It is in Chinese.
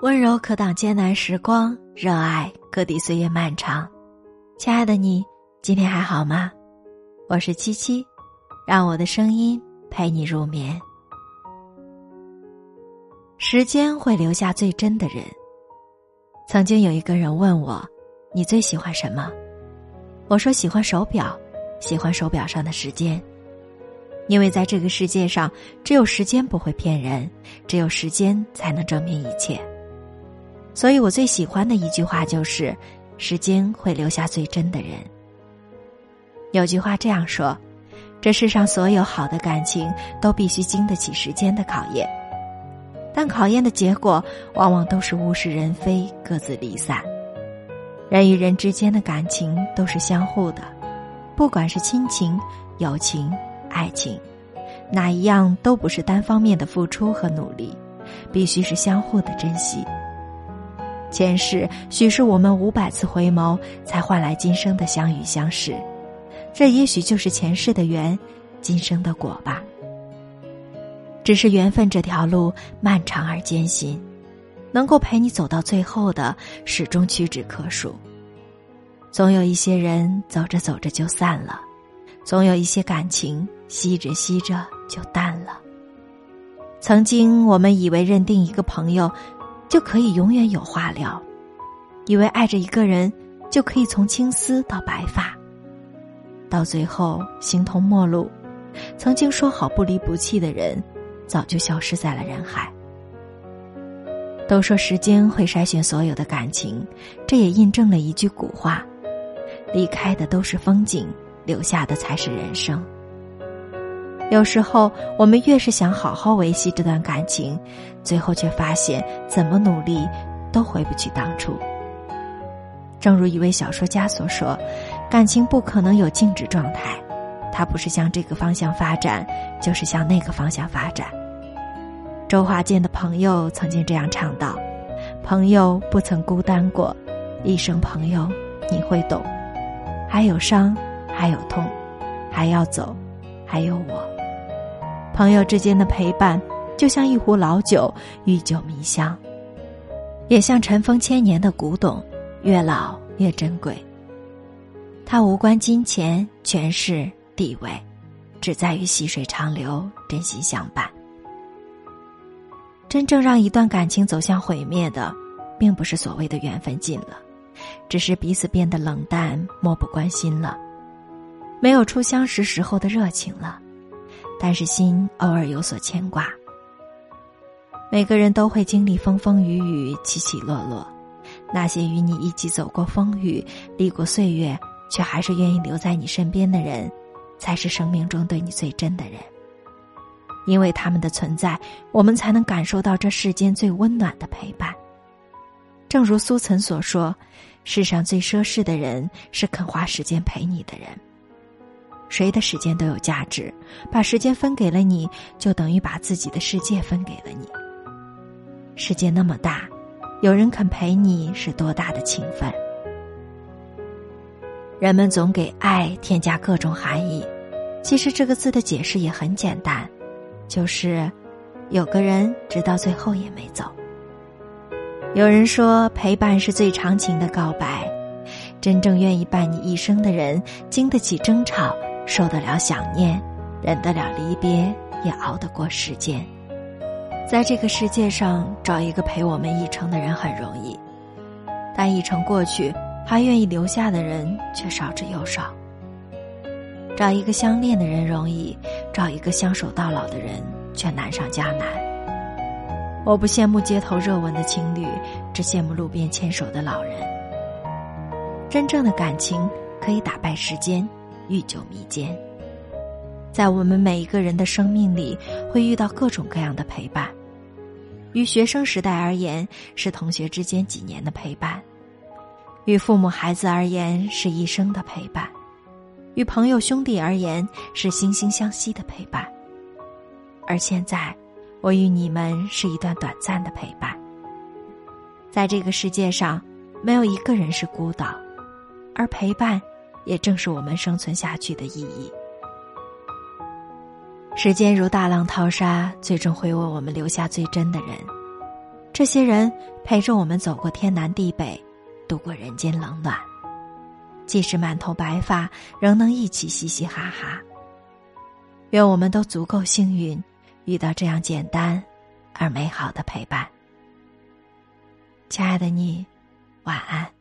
温柔可挡艰难时光，热爱可抵岁月漫长。亲爱的你，今天还好吗？我是七七，让我的声音陪你入眠。时间会留下最真的人。曾经有一个人问我：“你最喜欢什么？”我说：“喜欢手表，喜欢手表上的时间。因为在这个世界上，只有时间不会骗人，只有时间才能证明一切。”所以我最喜欢的一句话就是：“时间会留下最真的人。”有句话这样说：“这世上所有好的感情都必须经得起时间的考验，但考验的结果往往都是物是人非，各自离散。人与人之间的感情都是相互的，不管是亲情、友情、爱情，哪一样都不是单方面的付出和努力，必须是相互的珍惜。”前世许是我们五百次回眸，才换来今生的相遇相识，这也许就是前世的缘，今生的果吧。只是缘分这条路漫长而艰辛，能够陪你走到最后的，始终屈指可数。总有一些人走着走着就散了，总有一些感情吸着吸着就淡了。曾经我们以为认定一个朋友。就可以永远有话聊，以为爱着一个人就可以从青丝到白发，到最后形同陌路。曾经说好不离不弃的人，早就消失在了人海。都说时间会筛选所有的感情，这也印证了一句古话：离开的都是风景，留下的才是人生。有时候，我们越是想好好维系这段感情，最后却发现怎么努力都回不去当初。正如一位小说家所说：“感情不可能有静止状态，它不是向这个方向发展，就是向那个方向发展。”周华健的朋友曾经这样唱道：“朋友不曾孤单过，一生朋友你会懂，还有伤，还有痛，还要走，还有我。”朋友之间的陪伴，就像一壶老酒，愈久弥香；也像尘封千年的古董，越老越珍贵。它无关金钱、权势、地位，只在于细水长流，真心相伴。真正让一段感情走向毁灭的，并不是所谓的缘分尽了，只是彼此变得冷淡、漠不关心了，没有初相识时候的热情了。但是心偶尔有所牵挂。每个人都会经历风风雨雨、起起落落，那些与你一起走过风雨、历过岁月，却还是愿意留在你身边的人，才是生命中对你最真的人。因为他们的存在，我们才能感受到这世间最温暖的陪伴。正如苏岑所说：“世上最奢侈的人，是肯花时间陪你的人。”谁的时间都有价值，把时间分给了你，就等于把自己的世界分给了你。世界那么大，有人肯陪你是多大的情分。人们总给爱添加各种含义，其实这个字的解释也很简单，就是有个人直到最后也没走。有人说陪伴是最长情的告白，真正愿意伴你一生的人，经得起争吵。受得了想念，忍得了离别，也熬得过时间。在这个世界上，找一个陪我们一程的人很容易，但一程过去，还愿意留下的人却少之又少。找一个相恋的人容易，找一个相守到老的人却难上加难。我不羡慕街头热吻的情侣，只羡慕路边牵手的老人。真正的感情可以打败时间。愈久弥坚，在我们每一个人的生命里，会遇到各种各样的陪伴。于学生时代而言，是同学之间几年的陪伴；与父母孩子而言，是一生的陪伴；与朋友兄弟而言，是惺惺相惜的陪伴。而现在，我与你们是一段短暂的陪伴。在这个世界上，没有一个人是孤岛，而陪伴。也正是我们生存下去的意义。时间如大浪淘沙，最终会为我们留下最真的人。这些人陪着我们走过天南地北，度过人间冷暖。即使满头白发，仍能一起嘻嘻哈哈。愿我们都足够幸运，遇到这样简单而美好的陪伴。亲爱的你，晚安。